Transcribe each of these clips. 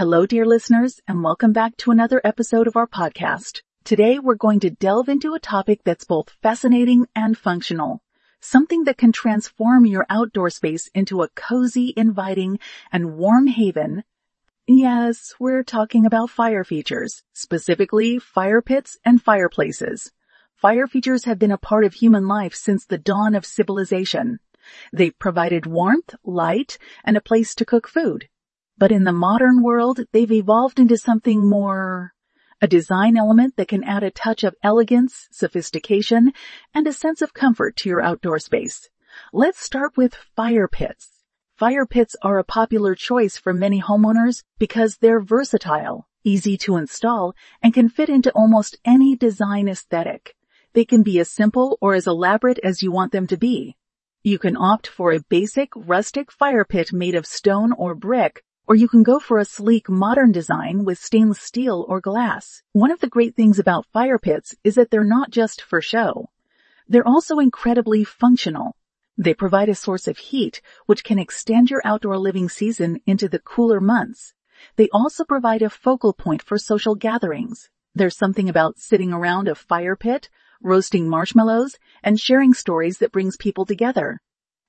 Hello, dear listeners, and welcome back to another episode of our podcast. Today, we're going to delve into a topic that's both fascinating and functional. Something that can transform your outdoor space into a cozy, inviting, and warm haven. Yes, we're talking about fire features, specifically fire pits and fireplaces. Fire features have been a part of human life since the dawn of civilization. They've provided warmth, light, and a place to cook food. But in the modern world, they've evolved into something more a design element that can add a touch of elegance, sophistication, and a sense of comfort to your outdoor space. Let's start with fire pits. Fire pits are a popular choice for many homeowners because they're versatile, easy to install, and can fit into almost any design aesthetic. They can be as simple or as elaborate as you want them to be. You can opt for a basic rustic fire pit made of stone or brick or you can go for a sleek modern design with stainless steel or glass. One of the great things about fire pits is that they're not just for show. They're also incredibly functional. They provide a source of heat which can extend your outdoor living season into the cooler months. They also provide a focal point for social gatherings. There's something about sitting around a fire pit, roasting marshmallows, and sharing stories that brings people together.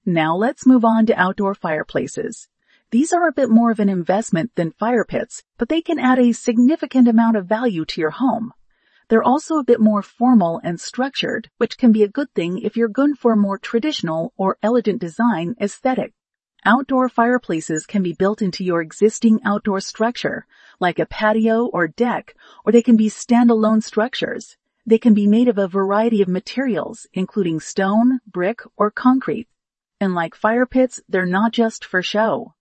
Now let's move on to outdoor fireplaces. These are a bit more of an investment than fire pits, but they can add a significant amount of value to your home. They're also a bit more formal and structured, which can be a good thing if you're going for a more traditional or elegant design aesthetic. Outdoor fireplaces can be built into your existing outdoor structure, like a patio or deck, or they can be standalone structures. They can be made of a variety of materials, including stone, brick, or concrete. And like fire pits, they're not just for show.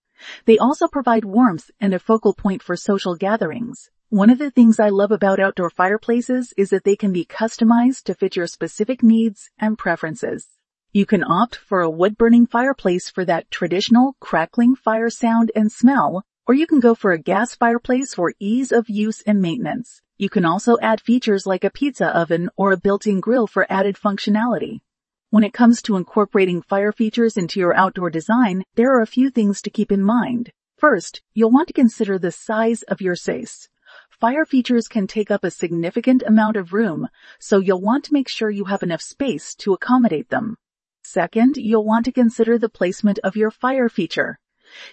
They also provide warmth and a focal point for social gatherings. One of the things I love about outdoor fireplaces is that they can be customized to fit your specific needs and preferences. You can opt for a wood-burning fireplace for that traditional crackling fire sound and smell, or you can go for a gas fireplace for ease of use and maintenance. You can also add features like a pizza oven or a built-in grill for added functionality. When it comes to incorporating fire features into your outdoor design, there are a few things to keep in mind. First, you'll want to consider the size of your space. Fire features can take up a significant amount of room, so you'll want to make sure you have enough space to accommodate them. Second, you'll want to consider the placement of your fire feature.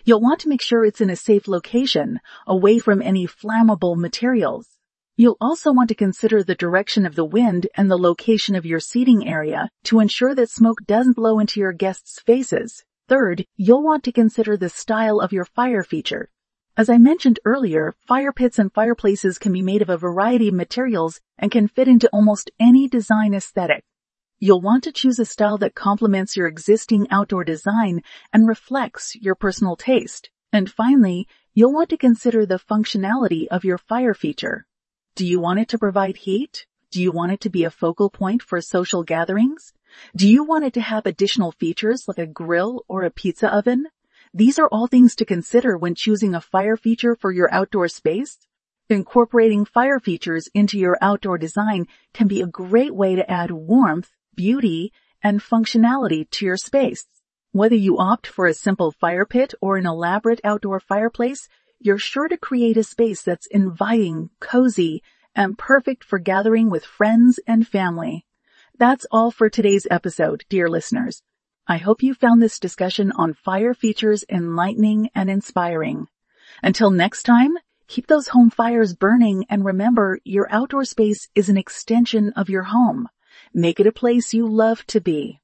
You'll want to make sure it's in a safe location, away from any flammable materials. You'll also want to consider the direction of the wind and the location of your seating area to ensure that smoke doesn't blow into your guests' faces. Third, you'll want to consider the style of your fire feature. As I mentioned earlier, fire pits and fireplaces can be made of a variety of materials and can fit into almost any design aesthetic. You'll want to choose a style that complements your existing outdoor design and reflects your personal taste. And finally, you'll want to consider the functionality of your fire feature. Do you want it to provide heat? Do you want it to be a focal point for social gatherings? Do you want it to have additional features like a grill or a pizza oven? These are all things to consider when choosing a fire feature for your outdoor space. Incorporating fire features into your outdoor design can be a great way to add warmth, beauty, and functionality to your space. Whether you opt for a simple fire pit or an elaborate outdoor fireplace, you're sure to create a space that's inviting, cozy, and perfect for gathering with friends and family. That's all for today's episode, dear listeners. I hope you found this discussion on fire features enlightening and inspiring. Until next time, keep those home fires burning and remember your outdoor space is an extension of your home. Make it a place you love to be.